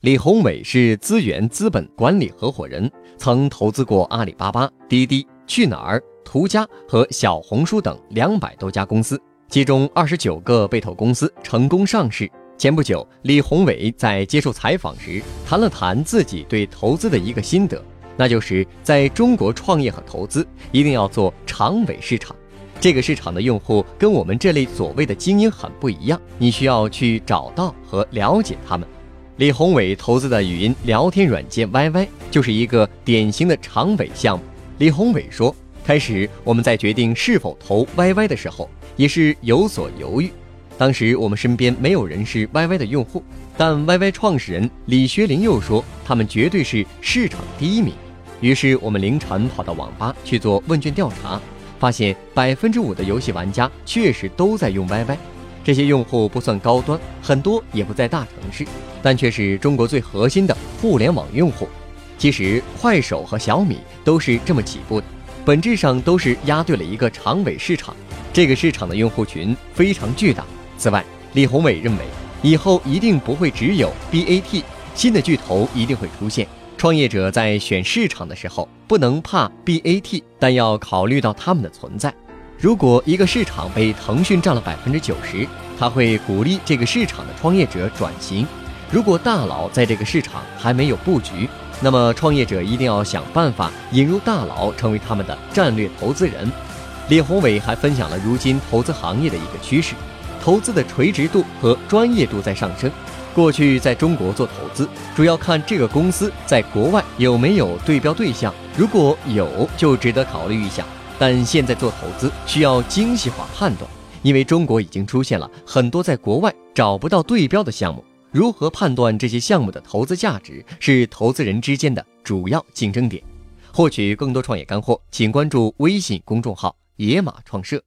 李宏伟是资源资本管理合伙人，曾投资过阿里巴巴、滴滴、去哪儿、途家和小红书等两百多家公司，其中二十九个被投公司成功上市。前不久，李宏伟在接受采访时谈了谈自己对投资的一个心得，那就是在中国创业和投资一定要做长尾市场。这个市场的用户跟我们这类所谓的精英很不一样，你需要去找到和了解他们。李宏伟投资的语音聊天软件 YY 就是一个典型的长尾项目。李宏伟说：“开始我们在决定是否投 YY 的时候，也是有所犹豫。当时我们身边没有人是 YY 的用户，但 YY 创始人李学林又说他们绝对是市场第一名。于是我们凌晨跑到网吧去做问卷调查，发现百分之五的游戏玩家确实都在用 YY。”这些用户不算高端，很多也不在大城市，但却是中国最核心的互联网用户。其实，快手和小米都是这么起步的，本质上都是压对了一个长尾市场。这个市场的用户群非常巨大。此外，李宏伟认为，以后一定不会只有 BAT，新的巨头一定会出现。创业者在选市场的时候，不能怕 BAT，但要考虑到他们的存在。如果一个市场被腾讯占了百分之九十，他会鼓励这个市场的创业者转型。如果大佬在这个市场还没有布局，那么创业者一定要想办法引入大佬成为他们的战略投资人。李宏伟还分享了如今投资行业的一个趋势：投资的垂直度和专业度在上升。过去在中国做投资，主要看这个公司在国外有没有对标对象，如果有，就值得考虑一下。但现在做投资需要精细化判断，因为中国已经出现了很多在国外找不到对标的项目。如何判断这些项目的投资价值，是投资人之间的主要竞争点。获取更多创业干货，请关注微信公众号“野马创社”。